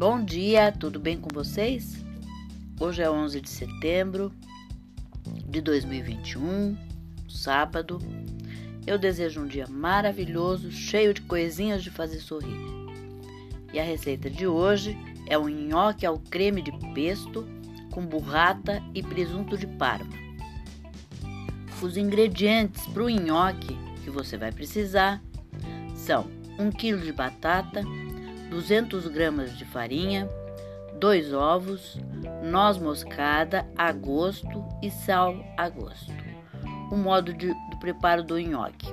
Bom dia, tudo bem com vocês? Hoje é 11 de setembro de 2021, sábado. Eu desejo um dia maravilhoso, cheio de coisinhas de fazer sorrir. E a receita de hoje é um nhoque ao creme de pesto com burrata e presunto de parma. Os ingredientes para o nhoque que você vai precisar são 1 kg de batata, 200 gramas de farinha, dois ovos, noz moscada a gosto e sal a gosto. O modo de, do preparo do nhoque.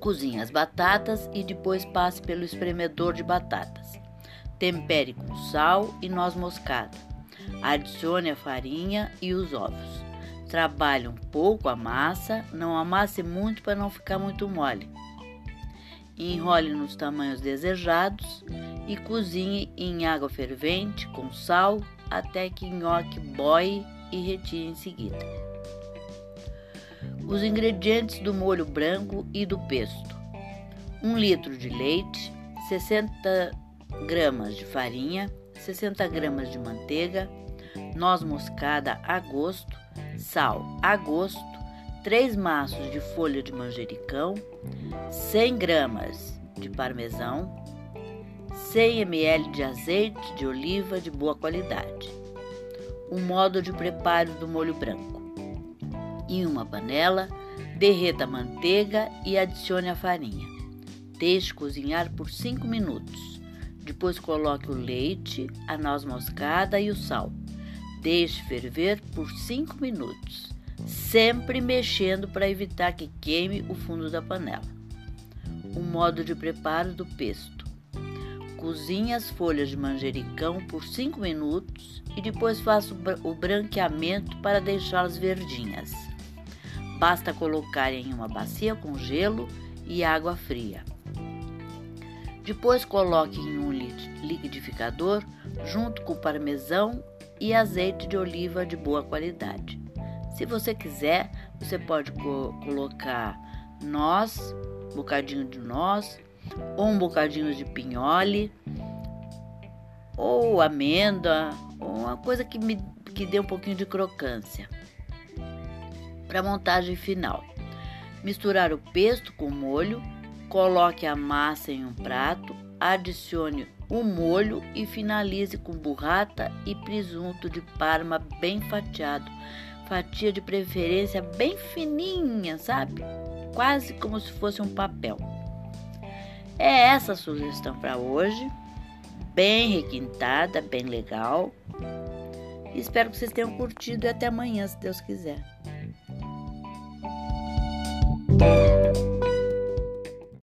Cozinhe as batatas e depois passe pelo espremedor de batatas. Tempere com sal e noz moscada. Adicione a farinha e os ovos. Trabalhe um pouco a massa, não amasse muito para não ficar muito mole enrole nos tamanhos desejados e cozinhe em água fervente com sal até que nhoque boie e retire em seguida. Os ingredientes do molho branco e do pesto: 1 litro de leite, 60 gramas de farinha, 60 gramas de manteiga, noz moscada a gosto, sal a gosto, 3 maços de folha de manjericão, 100 gramas de parmesão, 100 ml de azeite de oliva de boa qualidade. O modo de preparo do molho branco. Em uma panela, derreta a manteiga e adicione a farinha. Deixe cozinhar por 5 minutos. Depois coloque o leite, a noz moscada e o sal. Deixe ferver por 5 minutos sempre mexendo para evitar que queime o fundo da panela. O modo de preparo do pesto: cozinhe as folhas de manjericão por 5 minutos e depois faça o branqueamento para deixá-las verdinhas. Basta colocar em uma bacia com gelo e água fria. Depois coloque em um liquidificador junto com parmesão e azeite de oliva de boa qualidade. Se você quiser, você pode co colocar noz, um bocadinho de noz, ou um bocadinho de pinhole, ou amêndoa, ou uma coisa que me que dê um pouquinho de crocância. Para montagem final, misturar o pesto com o molho, coloque a massa em um prato, adicione o molho e finalize com burrata e presunto de parma bem fatiado fatia de preferência bem fininha, sabe? Quase como se fosse um papel. É essa a sugestão para hoje. Bem requintada, bem legal. Espero que vocês tenham curtido e até amanhã, se Deus quiser.